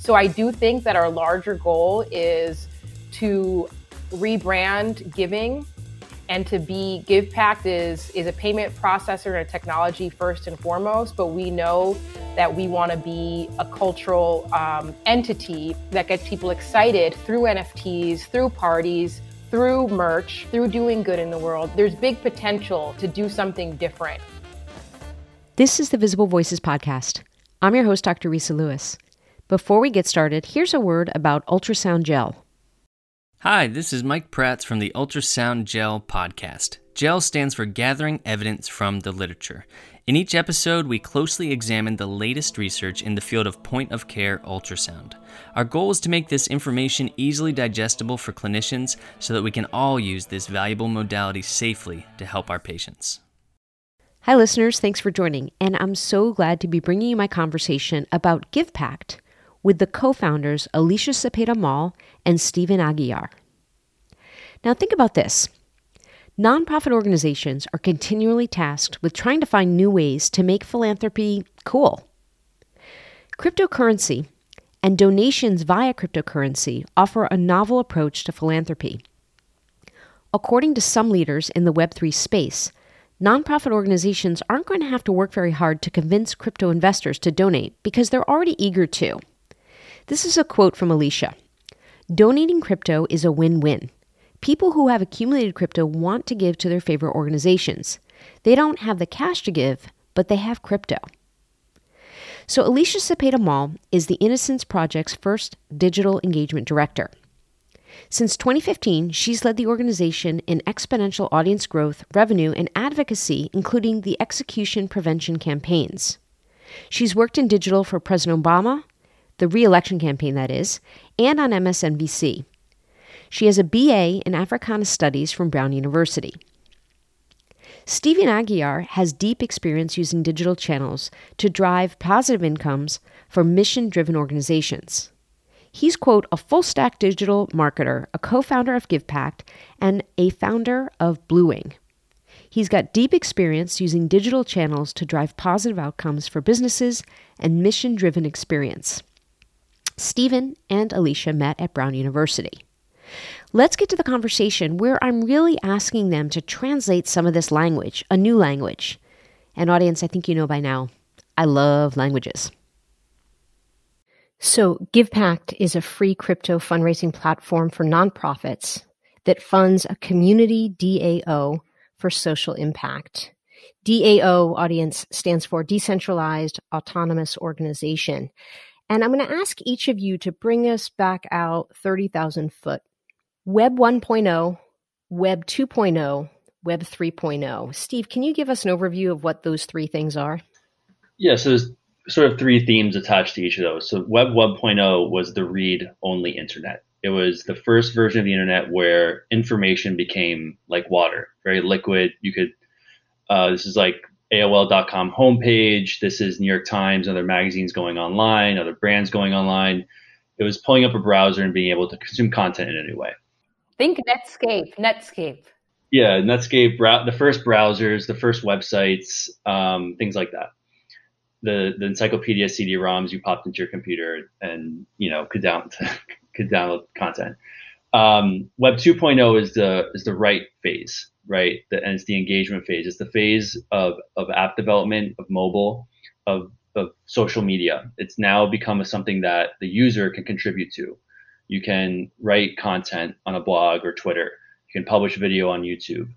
So I do think that our larger goal is to rebrand giving and to be GivePact is is a payment processor and a technology first and foremost, but we know that we want to be a cultural um, entity that gets people excited through NFTs, through parties, through merch, through doing good in the world. There's big potential to do something different. This is the Visible Voices podcast. I'm your host, Dr. Risa Lewis. Before we get started, here's a word about ultrasound gel. Hi, this is Mike Prats from the Ultrasound Gel podcast. GEL stands for Gathering Evidence from the Literature. In each episode, we closely examine the latest research in the field of point of care ultrasound. Our goal is to make this information easily digestible for clinicians so that we can all use this valuable modality safely to help our patients. Hi, listeners. Thanks for joining. And I'm so glad to be bringing you my conversation about GivePact with the co founders Alicia Cepeda Maule and Steven Aguiar. Now, think about this. Nonprofit organizations are continually tasked with trying to find new ways to make philanthropy cool. Cryptocurrency and donations via cryptocurrency offer a novel approach to philanthropy. According to some leaders in the Web3 space, nonprofit organizations aren't going to have to work very hard to convince crypto investors to donate because they're already eager to. This is a quote from Alicia Donating crypto is a win win. People who have accumulated crypto want to give to their favorite organizations. They don't have the cash to give, but they have crypto. So, Alicia Cepeda Maule is the Innocence Project's first digital engagement director. Since 2015, she's led the organization in exponential audience growth, revenue, and advocacy, including the execution prevention campaigns. She's worked in digital for President Obama, the re election campaign, that is, and on MSNBC. She has a BA in Africana Studies from Brown University. Steven Aguiar has deep experience using digital channels to drive positive incomes for mission driven organizations. He's, quote, a full stack digital marketer, a co founder of GivePact, and a founder of Bluewing. He's got deep experience using digital channels to drive positive outcomes for businesses and mission driven experience. Steven and Alicia met at Brown University. Let's get to the conversation where I'm really asking them to translate some of this language, a new language. An audience, I think you know by now, I love languages. So, GivePact is a free crypto fundraising platform for nonprofits that funds a community DAO for social impact. DAO, audience, stands for Decentralized Autonomous Organization. And I'm going to ask each of you to bring us back out 30,000 foot. Web 1.0, Web 2.0, Web 3.0. Steve, can you give us an overview of what those three things are? Yeah, so there's sort of three themes attached to each of those. So Web 1.0 was the read only internet. It was the first version of the internet where information became like water, very liquid. You could, uh, this is like AOL.com homepage. This is New York Times, other magazines going online, other brands going online. It was pulling up a browser and being able to consume content in a new way. Think Netscape, Netscape. Yeah, Netscape, the first browsers, the first websites, um, things like that. The the encyclopedia CD-ROMs you popped into your computer and you know could down could download content. Um, Web 2.0 is the is the right phase right? The, and it's the engagement phase. It's the phase of, of app development, of mobile, of, of social media. It's now become something that the user can contribute to. You can write content on a blog or Twitter. You can publish video on YouTube.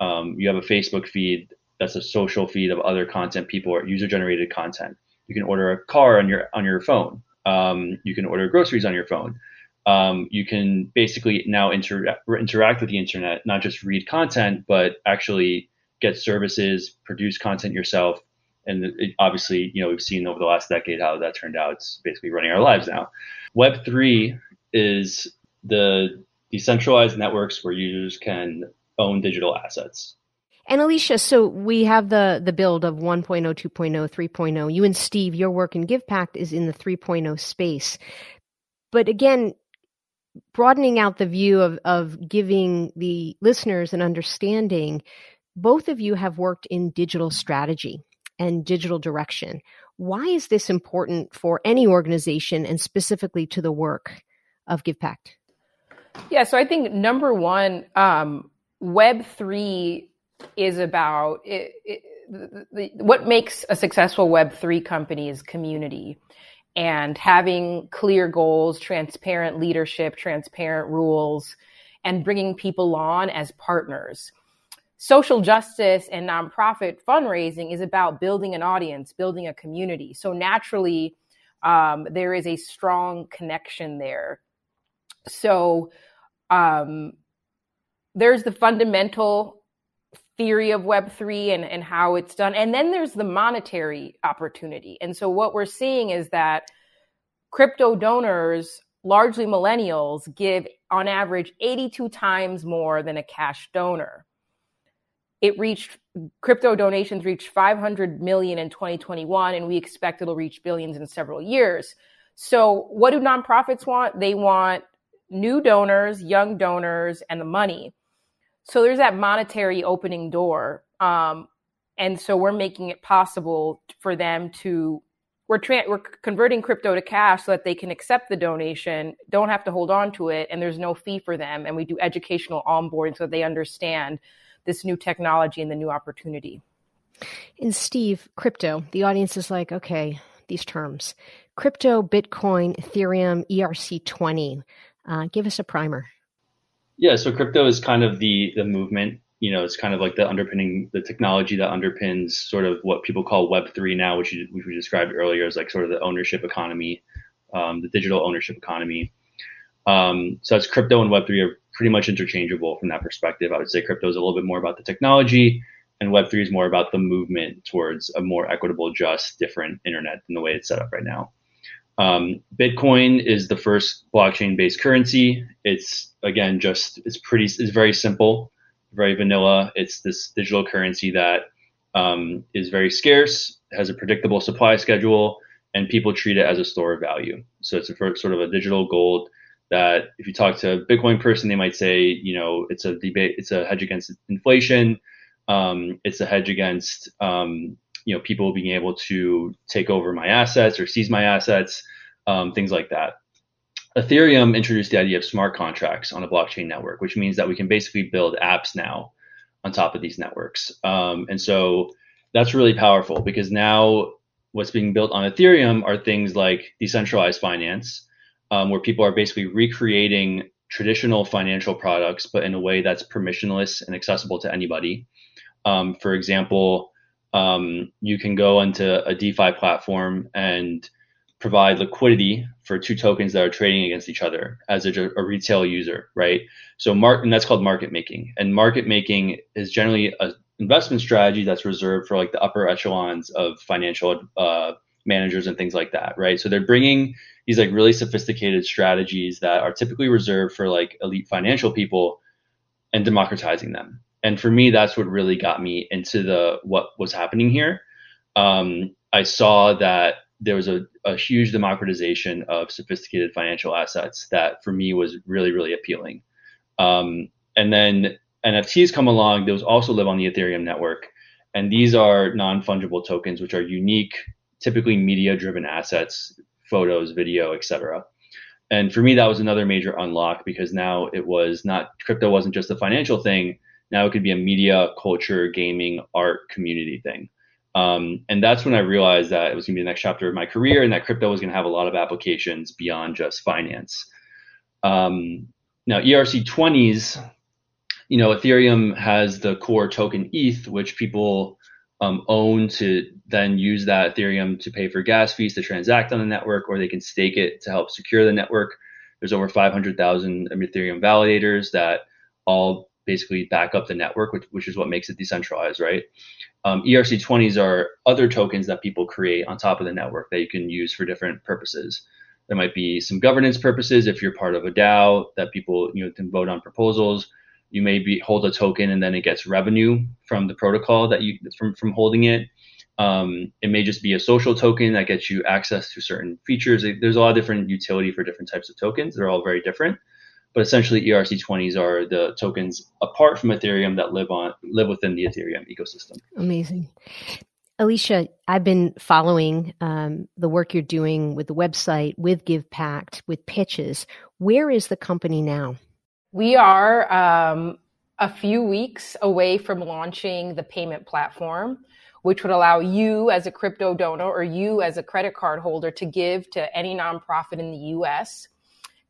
Um, you have a Facebook feed that's a social feed of other content people or user generated content. You can order a car on your on your phone. Um, you can order groceries on your phone um, you can basically now inter- interact with the internet, not just read content, but actually get services, produce content yourself. And it, obviously, you know, we've seen over the last decade how that turned out. It's basically running our lives now. Web three is the decentralized networks where users can own digital assets. And Alicia, so we have the the build of 1.0, 2.0, 3.0. You and Steve, your work in GivePact is in the 3.0 space. But again, broadening out the view of, of giving the listeners an understanding, both of you have worked in digital strategy and digital direction. Why is this important for any organization and specifically to the work of GivePact? Yeah, so I think number one, um, Web3 is about it, it, the, the, what makes a successful Web3 company is community and having clear goals, transparent leadership, transparent rules, and bringing people on as partners. Social justice and nonprofit fundraising is about building an audience, building a community. So naturally, um, there is a strong connection there. So um, there's the fundamental theory of Web3 and, and how it's done. And then there's the monetary opportunity. And so what we're seeing is that crypto donors, largely millennials, give on average 82 times more than a cash donor. It reached crypto donations reached 500 million in 2021 and we expect it'll reach billions in several years. So what do nonprofits want? They want new donors, young donors, and the money. So there's that monetary opening door. Um, and so we're making it possible for them to we're tra- we're converting crypto to cash so that they can accept the donation, don't have to hold on to it, and there's no fee for them. And we do educational onboarding so they understand this new technology and the new opportunity. And Steve, crypto, the audience is like, okay, these terms crypto, Bitcoin, Ethereum, ERC20. Uh, give us a primer. Yeah, so crypto is kind of the the movement. You know, it's kind of like the underpinning, the technology that underpins sort of what people call Web three now, which, you, which we described earlier as like sort of the ownership economy, um, the digital ownership economy. Um, so that's crypto and Web three are pretty much interchangeable from that perspective. I would say crypto is a little bit more about the technology, and Web three is more about the movement towards a more equitable, just, different internet than the way it's set up right now. Um, Bitcoin is the first blockchain based currency. It's again just it's pretty it's very simple, very vanilla. It's this digital currency that um, is very scarce, has a predictable supply schedule, and people treat it as a store of value. So it's a sort of a digital gold that if you talk to a Bitcoin person, they might say, you know, it's a debate, it's a hedge against inflation. Um, it's a hedge against um, you know people being able to take over my assets or seize my assets, um, things like that. Ethereum introduced the idea of smart contracts on a blockchain network, which means that we can basically build apps now on top of these networks. Um, and so that's really powerful because now what's being built on Ethereum are things like decentralized finance, um, where people are basically recreating traditional financial products, but in a way that's permissionless and accessible to anybody. Um, for example, um, you can go into a DeFi platform and provide liquidity for two tokens that are trading against each other as a, a retail user, right? So, mark, and that's called market making. And market making is generally an investment strategy that's reserved for like the upper echelons of financial uh, managers and things like that, right? So they're bringing these like really sophisticated strategies that are typically reserved for like elite financial people and democratizing them and for me that's what really got me into the what was happening here. Um, i saw that there was a, a, huge democratization of sophisticated financial assets that for me was really really appealing. Um, and then nfts come along. Those also live on the ethereum network. And these are non-fungible tokens which are unique typically media driven assets photos video etc and for me that was another major unlock because now it was not crypto wasn't just a financial thing now it could be a media, culture, gaming, art, community thing. Um, and that's when I realized that it was going to be the next chapter of my career and that crypto was going to have a lot of applications beyond just finance. Um, now, ERC20s, you know, Ethereum has the core token ETH, which people um, own to then use that Ethereum to pay for gas fees to transact on the network, or they can stake it to help secure the network. There's over 500,000 Ethereum validators that all basically back up the network, which, which is what makes it decentralized, right? Um, ERC20s are other tokens that people create on top of the network that you can use for different purposes. There might be some governance purposes if you're part of a DAO that people you know can vote on proposals. You may be hold a token and then it gets revenue from the protocol that you from from holding it. Um, it may just be a social token that gets you access to certain features. There's a lot of different utility for different types of tokens. They're all very different but essentially ERC20s are the tokens apart from Ethereum that live on live within the Ethereum ecosystem. Amazing. Alicia, I've been following um, the work you're doing with the website, with GivePact, with pitches. Where is the company now? We are um, a few weeks away from launching the payment platform, which would allow you as a crypto donor or you as a credit card holder to give to any nonprofit in the US.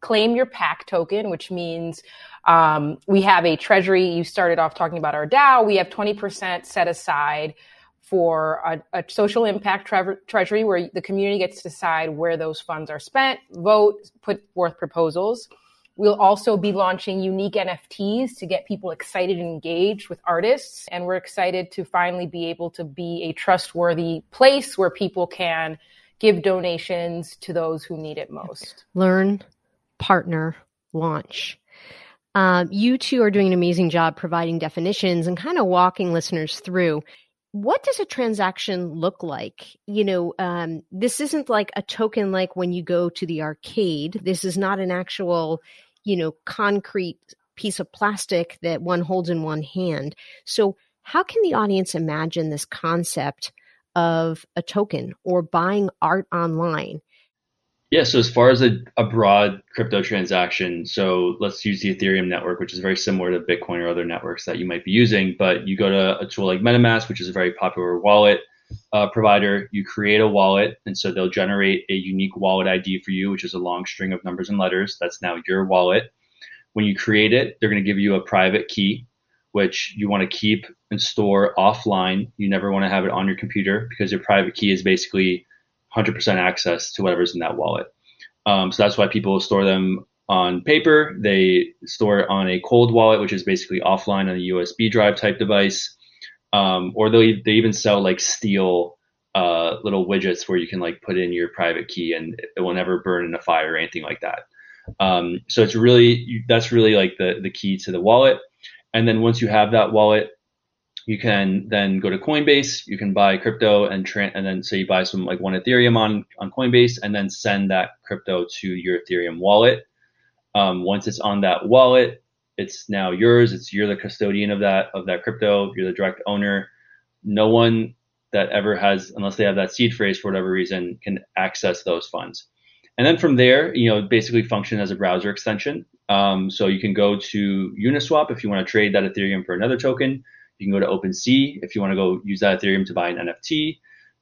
Claim your PAC token, which means um, we have a treasury. You started off talking about our DAO. We have 20% set aside for a, a social impact tre- treasury where the community gets to decide where those funds are spent, vote, put forth proposals. We'll also be launching unique NFTs to get people excited and engaged with artists. And we're excited to finally be able to be a trustworthy place where people can give donations to those who need it most. Learn, partner, launch. Um, you two are doing an amazing job providing definitions and kind of walking listeners through what does a transaction look like? You know, um, this isn't like a token like when you go to the arcade. This is not an actual, you know, concrete piece of plastic that one holds in one hand. So, how can the audience imagine this concept of a token or buying art online? Yeah, so as far as a, a broad crypto transaction, so let's use the Ethereum network, which is very similar to Bitcoin or other networks that you might be using. But you go to a tool like MetaMask, which is a very popular wallet uh, provider. You create a wallet, and so they'll generate a unique wallet ID for you, which is a long string of numbers and letters. That's now your wallet. When you create it, they're going to give you a private key, which you want to keep and store offline. You never want to have it on your computer because your private key is basically 100% access to whatever's in that wallet. Um, so that's why people store them on paper. They store it on a cold wallet, which is basically offline on a USB drive type device. Um, or they they even sell like steel uh, little widgets where you can like put in your private key and it will never burn in a fire or anything like that. Um, so it's really that's really like the the key to the wallet. And then once you have that wallet, you can then go to Coinbase. You can buy crypto and tra- and then say you buy some like one Ethereum on on Coinbase, and then send that crypto to your Ethereum wallet. Um, once it's on that wallet, it's now yours. It's you're the custodian of that of that crypto. You're the direct owner. No one that ever has, unless they have that seed phrase for whatever reason, can access those funds. And then from there, you know, basically function as a browser extension. Um, so you can go to Uniswap if you want to trade that Ethereum for another token. You can go to OpenSea if you want to go use that Ethereum to buy an NFT.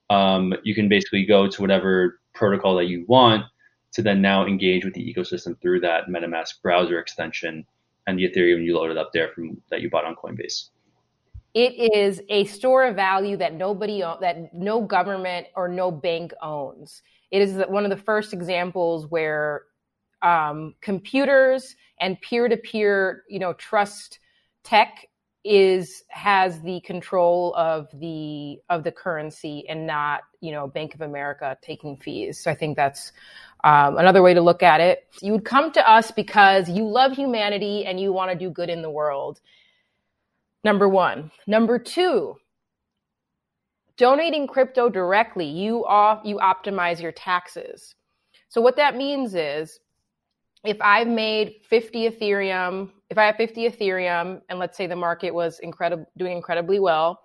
Um, you can basically go to whatever protocol that you want to then now engage with the ecosystem through that MetaMask browser extension and the Ethereum you loaded up there from that you bought on Coinbase. It is a store of value that nobody that no government or no bank owns. It is one of the first examples where um, computers and peer-to-peer, you know, trust tech is has the control of the of the currency and not you know Bank of America taking fees. So I think that's um, another way to look at it. You would come to us because you love humanity and you want to do good in the world. Number one. Number two. Donating crypto directly, you off you optimize your taxes. So what that means is if I've made 50 Ethereum if I have 50 Ethereum and let's say the market was incredible, doing incredibly well,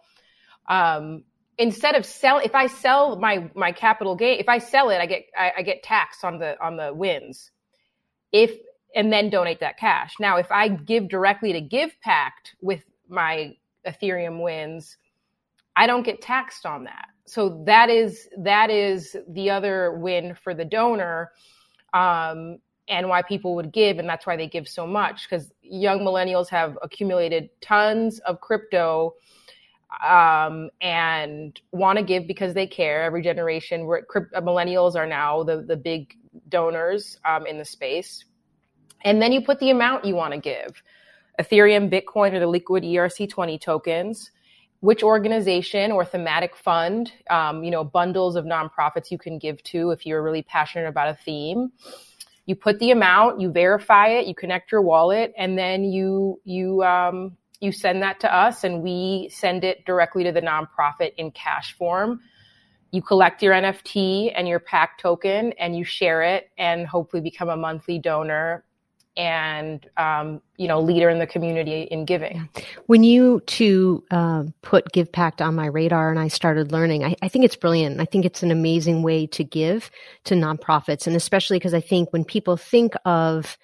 um, instead of sell, if I sell my my capital gain, if I sell it, I get I, I get taxed on the on the wins. If and then donate that cash. Now, if I give directly to GivePact with my Ethereum wins, I don't get taxed on that. So that is that is the other win for the donor. Um, and why people would give and that's why they give so much because young millennials have accumulated tons of crypto um, and want to give because they care. Every generation crypt- millennials are now the, the big donors um, in the space. And then you put the amount you want to give. Ethereum bitcoin or the liquid erc20 tokens. Which organization or thematic fund um, you know bundles of nonprofits you can give to if you're really passionate about a theme you put the amount, you verify it, you connect your wallet, and then you you um, you send that to us, and we send it directly to the nonprofit in cash form. You collect your NFT and your PAC token, and you share it, and hopefully become a monthly donor. And um, you know leader in the community in giving. When you to uh, put GivePact on my radar and I started learning, I, I, think it's brilliant. I think it's an amazing way to give to nonprofits, and especially because I think when people think of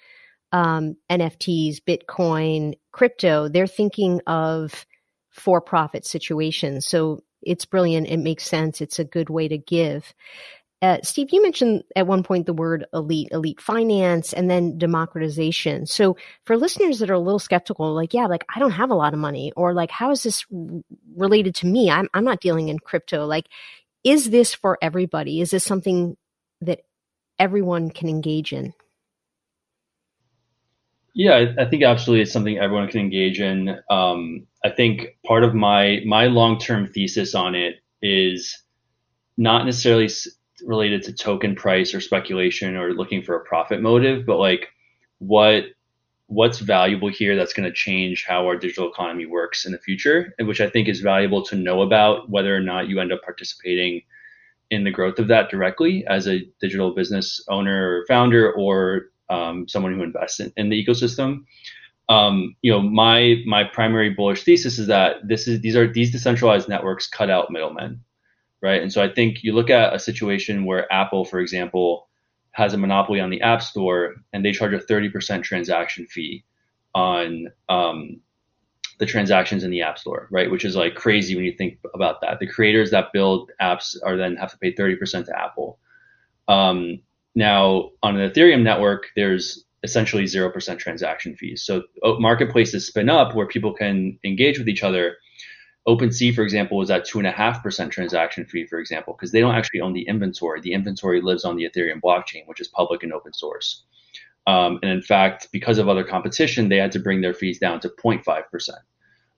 um, NFTs, Bitcoin, crypto, they're thinking of for-profit situations. So it's brilliant. It makes sense. It's a good way to give. Uh, Steve, you mentioned at one point the word elite, elite finance, and then democratization. So for listeners that are a little skeptical, like, yeah, like I don't have a lot of money, or like, how is this related to me? I'm, I'm not dealing in crypto. Like, is this for everybody? Is this something that everyone can engage in? Yeah, I think absolutely it's something everyone can engage in. Um, I think part of my my long term thesis on it is not necessarily related to token price or speculation or looking for a profit motive, but like what what's valuable here that's going to change how our digital economy works in the future, and which I think is valuable to know about whether or not you end up participating in the growth of that directly as a digital business owner or founder or um, someone who invests in, in the ecosystem. Um, you know, my my primary bullish thesis is that this is these are these decentralized networks cut out middlemen right? And so I think you look at a situation where Apple, for example, has a monopoly on the App Store and they charge a 30% transaction fee on um, the transactions in the App Store, right? Which is like crazy when you think about that. The creators that build apps are then have to pay 30% to Apple. Um, now, on an Ethereum network, there's essentially 0% transaction fees. So oh, marketplaces spin up where people can engage with each other OpenSea, for example, was at two and a half percent transaction fee, for example, because they don't actually own the inventory. The inventory lives on the Ethereum blockchain, which is public and open source. Um, and in fact, because of other competition, they had to bring their fees down to 0.5 percent.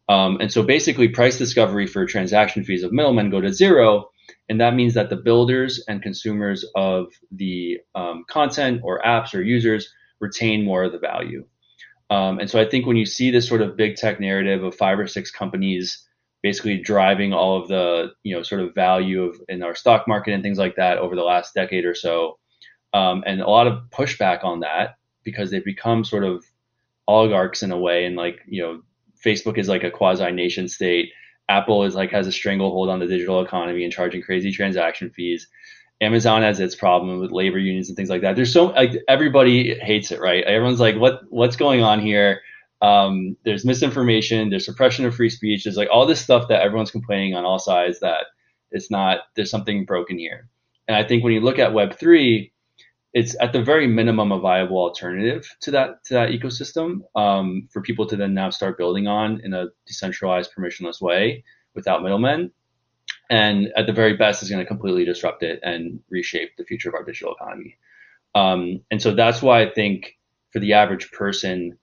Um, and so basically, price discovery for transaction fees of middlemen go to zero, and that means that the builders and consumers of the um, content or apps or users retain more of the value. Um, and so I think when you see this sort of big tech narrative of five or six companies basically driving all of the you know sort of value of in our stock market and things like that over the last decade or so, um, and a lot of pushback on that because they've become sort of oligarchs in a way, and like you know, Facebook is like a quasi nation state. Apple is like has a stranglehold on the digital economy and charging crazy transaction fees. Amazon has its problem with labor unions and things like that. There's so like everybody hates it, right? Everyone's like, what what's going on here? Um, there's misinformation, there's suppression of free speech, there's like all this stuff that everyone's complaining on all sides that it's not, there's something broken here. And I think when you look at Web3, it's at the very minimum a viable alternative to that to that ecosystem um, for people to then now start building on in a decentralized, permissionless way without middlemen. And at the very best, is going to completely disrupt it and reshape the future of our digital economy. Um, and so that's why I think for the average person,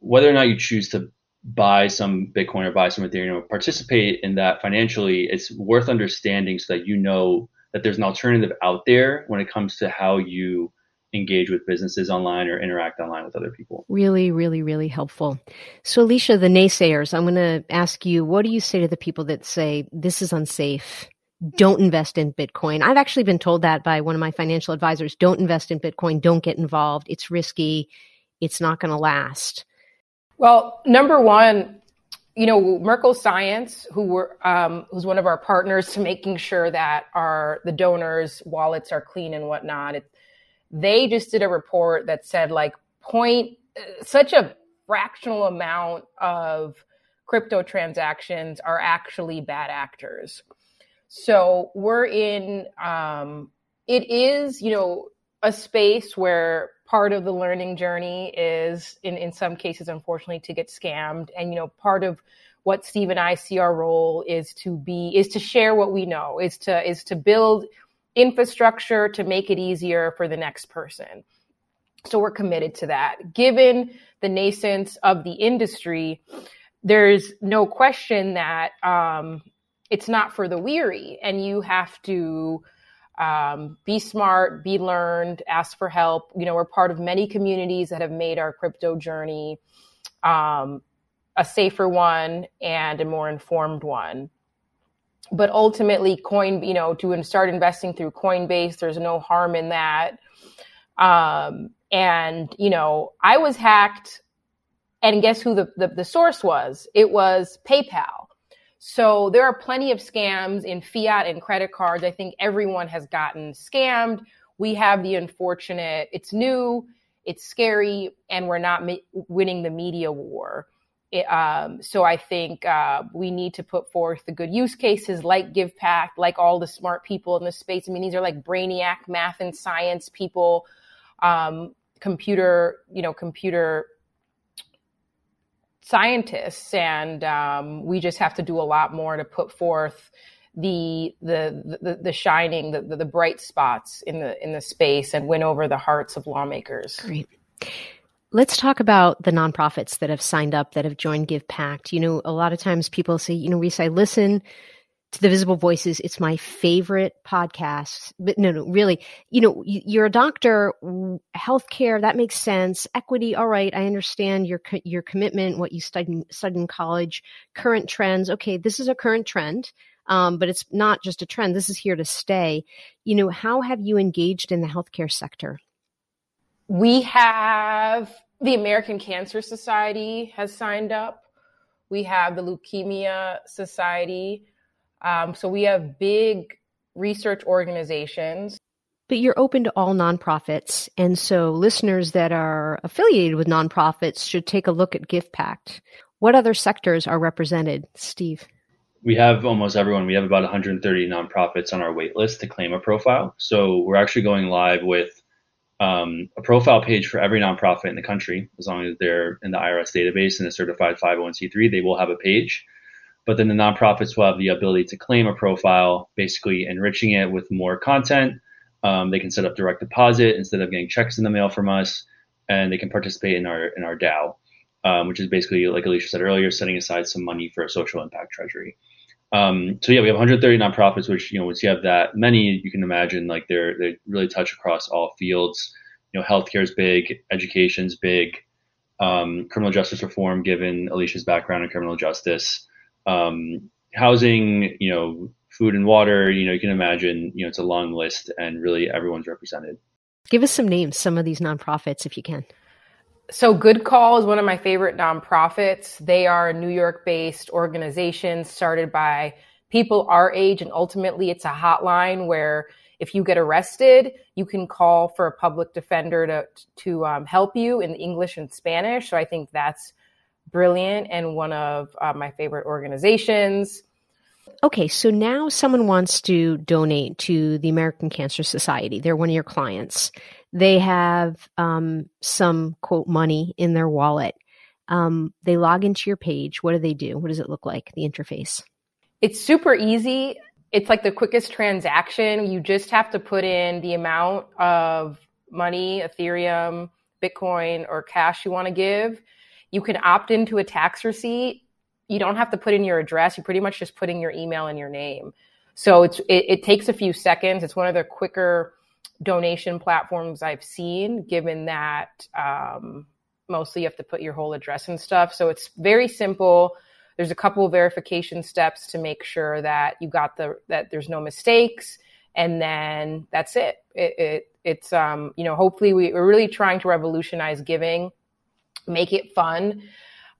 whether or not you choose to buy some Bitcoin or buy some Ethereum or participate in that financially, it's worth understanding so that you know that there's an alternative out there when it comes to how you engage with businesses online or interact online with other people. Really, really, really helpful. So, Alicia, the naysayers, I'm going to ask you what do you say to the people that say this is unsafe? Don't invest in Bitcoin. I've actually been told that by one of my financial advisors. Don't invest in Bitcoin. Don't get involved. It's risky. It's not going to last. Well, number one, you know, Merkle Science, who were um, who's one of our partners to making sure that our the donors' wallets are clean and whatnot. It, they just did a report that said like point such a fractional amount of crypto transactions are actually bad actors. So we're in. Um, it is you know a space where part of the learning journey is in, in some cases unfortunately to get scammed. And you know part of what steve and i see our role is to be is to share what we know is to is to build infrastructure to make it easier for the next person. So we're committed to that. Given the nascence of the industry there's no question that um, it's not for the weary and you have to um, be smart, be learned, ask for help. You know, we're part of many communities that have made our crypto journey um, a safer one and a more informed one. But ultimately, coin, you know, to start investing through Coinbase, there's no harm in that. Um, and, you know, I was hacked and guess who the, the, the source was? It was PayPal. So there are plenty of scams in fiat and credit cards. I think everyone has gotten scammed. We have the unfortunate, it's new, it's scary, and we're not winning the media war. It, um, so I think uh, we need to put forth the good use cases like GivePact, like all the smart people in the space. I mean, these are like brainiac math and science people, um, computer, you know, computer scientists, and um, we just have to do a lot more to put forth the the the, the shining, the, the bright spots in the in the space, and win over the hearts of lawmakers. Great. Let's talk about the nonprofits that have signed up, that have joined GivePact. You know, a lot of times people say, you know, Reese, I listen to the Visible Voices. It's my favorite podcast. But no, no, really, you know, you're a doctor, healthcare, that makes sense. Equity, all right, I understand your your commitment, what you studied, studied in college, current trends. Okay, this is a current trend. Um, but it's not just a trend. This is here to stay. You know, how have you engaged in the healthcare sector? We have the American Cancer Society has signed up. We have the Leukemia Society. Um, so we have big research organizations. But you're open to all nonprofits. And so listeners that are affiliated with nonprofits should take a look at GivePact. What other sectors are represented, Steve? We have almost everyone. We have about 130 nonprofits on our wait list to claim a profile. So we're actually going live with um, a profile page for every nonprofit in the country. As long as they're in the IRS database and a certified 501c3, they will have a page but then the nonprofits will have the ability to claim a profile, basically enriching it with more content. Um, they can set up direct deposit instead of getting checks in the mail from us, and they can participate in our in our DAO, um, which is basically like Alicia said earlier, setting aside some money for a social impact treasury. Um, so yeah, we have 130 nonprofits, which you know once you have that many, you can imagine like they're they really touch across all fields. You know, healthcare is big, education's big, um, criminal justice reform, given Alicia's background in criminal justice um, housing, you know, food and water, you know, you can imagine, you know, it's a long list and really everyone's represented. Give us some names, some of these nonprofits, if you can. So, Good Call is one of my favorite nonprofits. They are a New York based organization started by people our age, and ultimately, it's a hotline where if you get arrested, you can call for a public defender to to um, help you in English and Spanish. So I think that's brilliant and one of uh, my favorite organizations. Okay, so now someone wants to donate to the American Cancer Society. They're one of your clients. They have um, some quote money in their wallet. Um, they log into your page. What do they do? What does it look like? The interface. It's super easy. It's like the quickest transaction. You just have to put in the amount of money, Ethereum, Bitcoin, or cash you want to give you can opt into a tax receipt. You don't have to put in your address. You pretty much just put in your email and your name. So it's it, it takes a few seconds. It's one of the quicker donation platforms I've seen, given that um, mostly you have to put your whole address and stuff. So it's very simple. There's a couple of verification steps to make sure that you got the that there's no mistakes, and then that's it. It, it it's um you know hopefully we, we're really trying to revolutionize giving make it fun.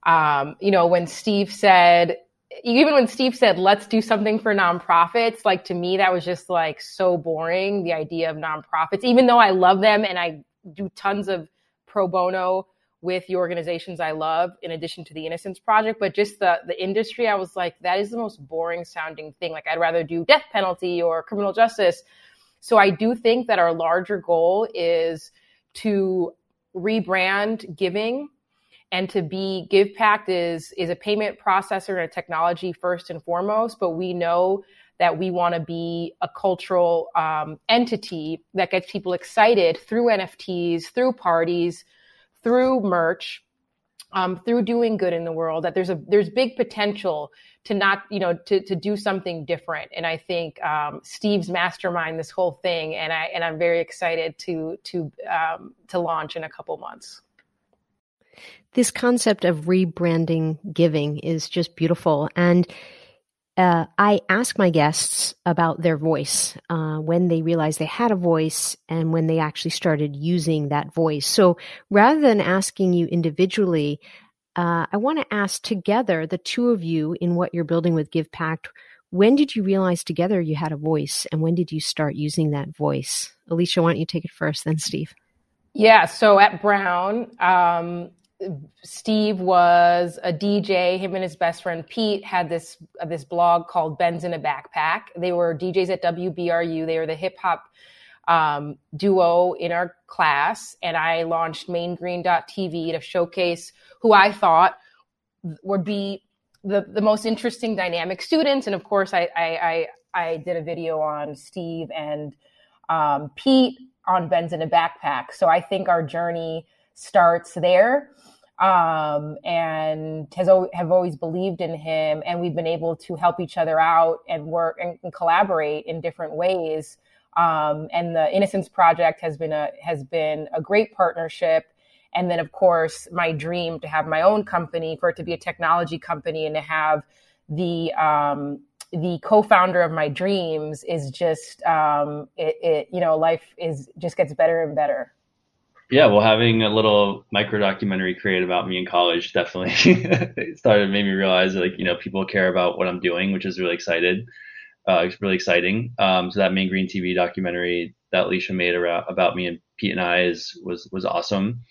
Um, you know, when Steve said, even when Steve said, let's do something for nonprofits, like to me, that was just like so boring, the idea of nonprofits, even though I love them and I do tons of pro bono with the organizations I love, in addition to the Innocence Project, but just the the industry, I was like, that is the most boring sounding thing. Like I'd rather do death penalty or criminal justice. So I do think that our larger goal is to rebrand giving and to be GivePact is is a payment processor and a technology first and foremost, but we know that we want to be a cultural um, entity that gets people excited through NFTs, through parties, through merch, um, through doing good in the world. That there's a there's big potential to not you know to to do something different. And I think um, Steve's mastermind this whole thing, and I and I'm very excited to to um, to launch in a couple months this concept of rebranding giving is just beautiful. And uh, I ask my guests about their voice, uh, when they realized they had a voice and when they actually started using that voice. So rather than asking you individually, uh, I want to ask together, the two of you, in what you're building with GivePact, when did you realize together you had a voice and when did you start using that voice? Alicia, why don't you take it first, then Steve? Yeah, so at Brown, um, Steve was a DJ. Him and his best friend Pete had this uh, this blog called Ben's in a Backpack. They were DJs at WBRU. They were the hip hop um, duo in our class, and I launched MainGreen.tv to showcase who I thought would be the the most interesting dynamic students. And of course, I I I, I did a video on Steve and um, Pete on Ben's in a Backpack. So I think our journey starts there um, and has have always believed in him, and we've been able to help each other out and work and, and collaborate in different ways. Um, and the Innocence Project has been a has been a great partnership. And then, of course, my dream to have my own company, for it to be a technology company, and to have the um, the co-founder of my dreams is just um, it, it. You know, life is just gets better and better. Yeah, well, having a little micro documentary created about me in college definitely started made me realize like you know people care about what I'm doing, which is really excited. Uh, it's really exciting. Um, so that main green TV documentary that Alicia made around, about me and Pete and I is was was awesome.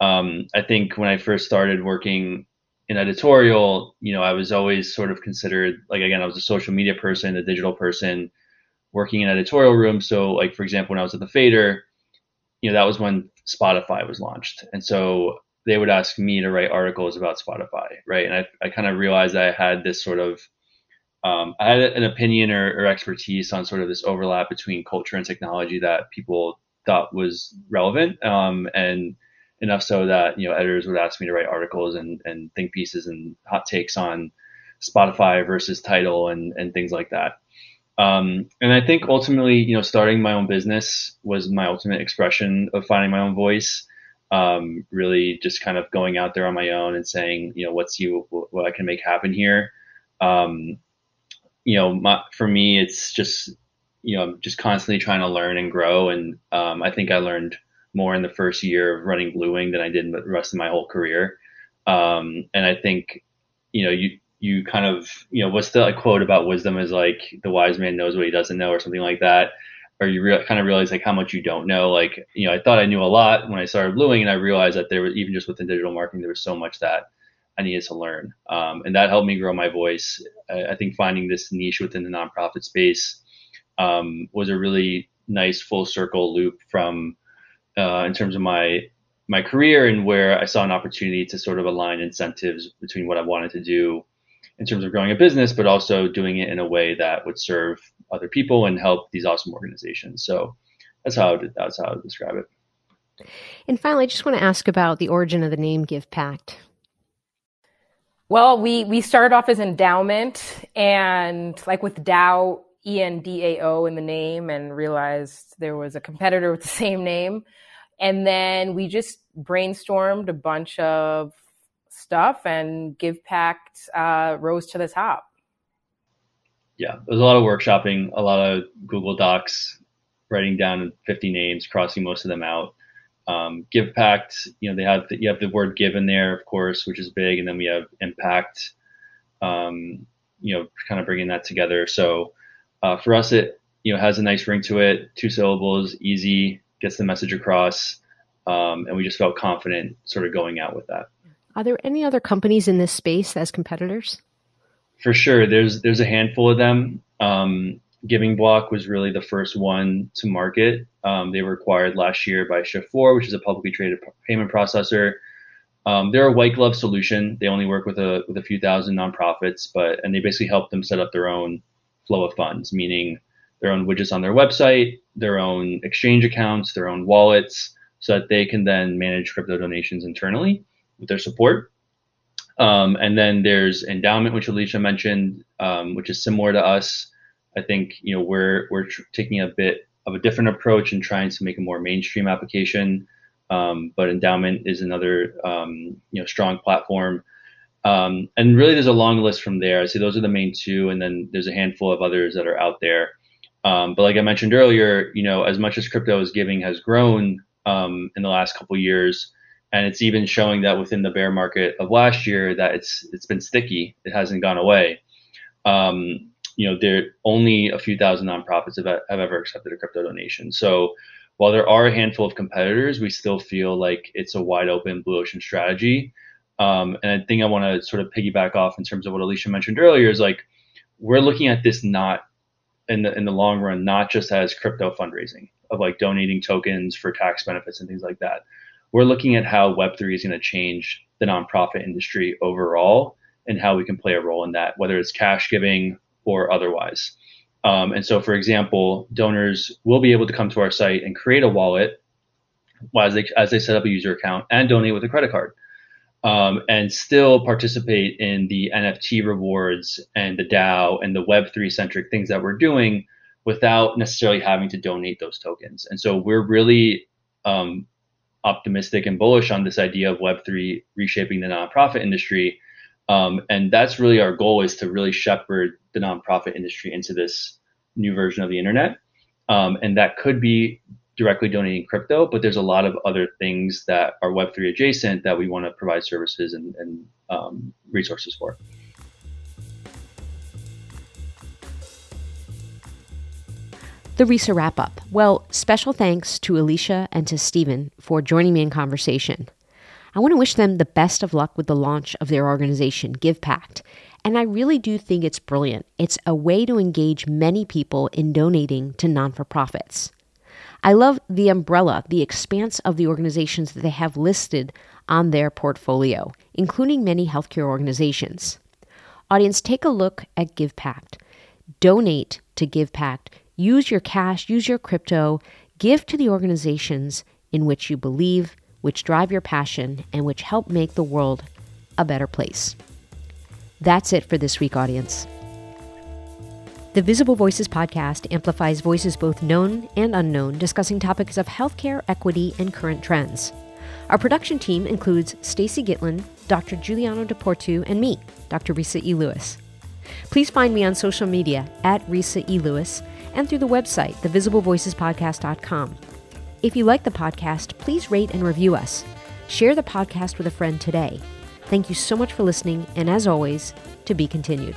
Um, I think when I first started working in editorial, you know, I was always sort of considered like again, I was a social media person, a digital person, working in editorial room. So like for example, when I was at the Fader, you know, that was when Spotify was launched. And so they would ask me to write articles about Spotify, right? And I, I kind of realized I had this sort of, um, I had an opinion or, or, expertise on sort of this overlap between culture and technology that people thought was relevant, um, and enough so that you know editors would ask me to write articles and, and think pieces and hot takes on Spotify versus Tidal and and things like that. Um, and I think ultimately, you know, starting my own business was my ultimate expression of finding my own voice. Um, really just kind of going out there on my own and saying, you know, what's you, what I can make happen here. Um, you know, my, for me, it's just, you know, I'm just constantly trying to learn and grow. And, um, I think I learned more in the first year of running Blue Wing than I did the rest of my whole career. Um, and I think, you know, you, you kind of you know what's the like, quote about wisdom is like the wise man knows what he doesn't know or something like that? Or you re- kind of realize like how much you don't know? Like you know i thought i knew a lot when i started bluewing and i realized that there was even just within digital marketing there was so much that i needed to learn. Um, and that helped me grow my voice. I, I, think finding this niche within the nonprofit space um, was a really nice full circle loop from uh, in terms of my my career and where i saw an opportunity to sort of align incentives between what i wanted to do in terms of growing a business, but also doing it in a way that would serve other people and help these awesome organizations. So that's how I would, that's how I would describe it. And finally, I just want to ask about the origin of the name Give Pact. Well, we we started off as Endaoment, and like with DAO, E N D A O in the name, and realized there was a competitor with the same name, and then we just brainstormed a bunch of stuff, and GivePact uh, rose to the top. Yeah, there's a lot of workshopping, a lot of Google Docs, writing down 50 names, crossing most of them out. Um, GivePact, you know, they have the, you have the word "give" in there, of course, which is big, and then we have impact. Um, you know, kind of bringing that together. So uh, for us, it you know has a nice ring to it, two syllables, easy, gets the message across, um, and we just felt confident sort of going out with that. Are there any other companies in this space as competitors? For sure, there's there's a handful of them. Um, Giving Block was really the first one to market. Um, they were acquired last year by Shift4, which is a publicly traded payment processor. Um, they're a white glove solution. They only work with a with a few thousand nonprofits, but and they basically help them set up their own flow of funds, meaning their own widgets on their website, their own exchange accounts, their own wallets, so that they can then manage crypto donations internally with their support. Um, and then there's Endaoment, which Alicia mentioned, um, which is similar to us. I think you know we're we're tr- taking a bit of a different approach and trying to make a more mainstream application. Um, but Endaoment is another um, you know strong platform. Um, and really, there's a long list from there. I say those are the main two, and then there's a handful of others that are out there. Um, but like I mentioned earlier, you know, as much as crypto is giving has grown in the last couple years, and it's even showing that within the bear market of last year that it's it's been sticky. It hasn't gone away. Um, you know, there only a few thousand nonprofits have, have ever accepted a crypto donation. So while there are a handful of competitors, we still feel like it's a wide open blue ocean strategy. Um, and I think I want to sort of piggyback off in terms of what Alicia mentioned earlier is like we're looking at this not in the in the long run, not just as crypto fundraising of like donating tokens for tax benefits and things like that. We're looking at how Web3 is going to change the nonprofit industry overall and how we can play a role in that, whether it's cash giving or otherwise. Um, and so, for example, donors will be able to come to our site and create a wallet as they, as they set up a user account and donate with a credit card. Um, and still participate in the NFT rewards and the DAO and the Web3 centric things that we're doing without necessarily having to donate those tokens. And so we're really um, optimistic and bullish on this idea of Web3 reshaping the nonprofit industry um, and that's really our goal is to really shepherd the nonprofit industry into this new version of the internet. Um, and that could be directly donating crypto, but there's a lot of other things that are Web3 adjacent that we want to provide services and, and um, resources for. The RISA wrap up. Well, special thanks to Alicia and to Steven for joining me in conversation. I want to wish them the best of luck with the launch of their organization, GivePact. And I really do think it's brilliant. It's a way to engage many people in donating to non for profits. I love the umbrella, the expanse of the organizations that they have listed on their portfolio, including many healthcare organizations. Audience, take a look at GivePact. Donate to GivePact. Use your cash, use your crypto, give to the organizations in which you believe which drive your passion and which help make the world a better place. That's it for this week, audience. The Visible Voices podcast amplifies voices both known and unknown, discussing topics of healthcare, equity, and current trends. Our production team includes Stacy Gitlin, Dr. Giuliano DePortu, and me, Dr. Risa E. Lewis. Please find me on social media at Risa E. Lewis and through the website, thevisiblevoicespodcast.com. If you like the podcast, please rate and review us. Share the podcast with a friend today. Thank you so much for listening, and as always, to be continued.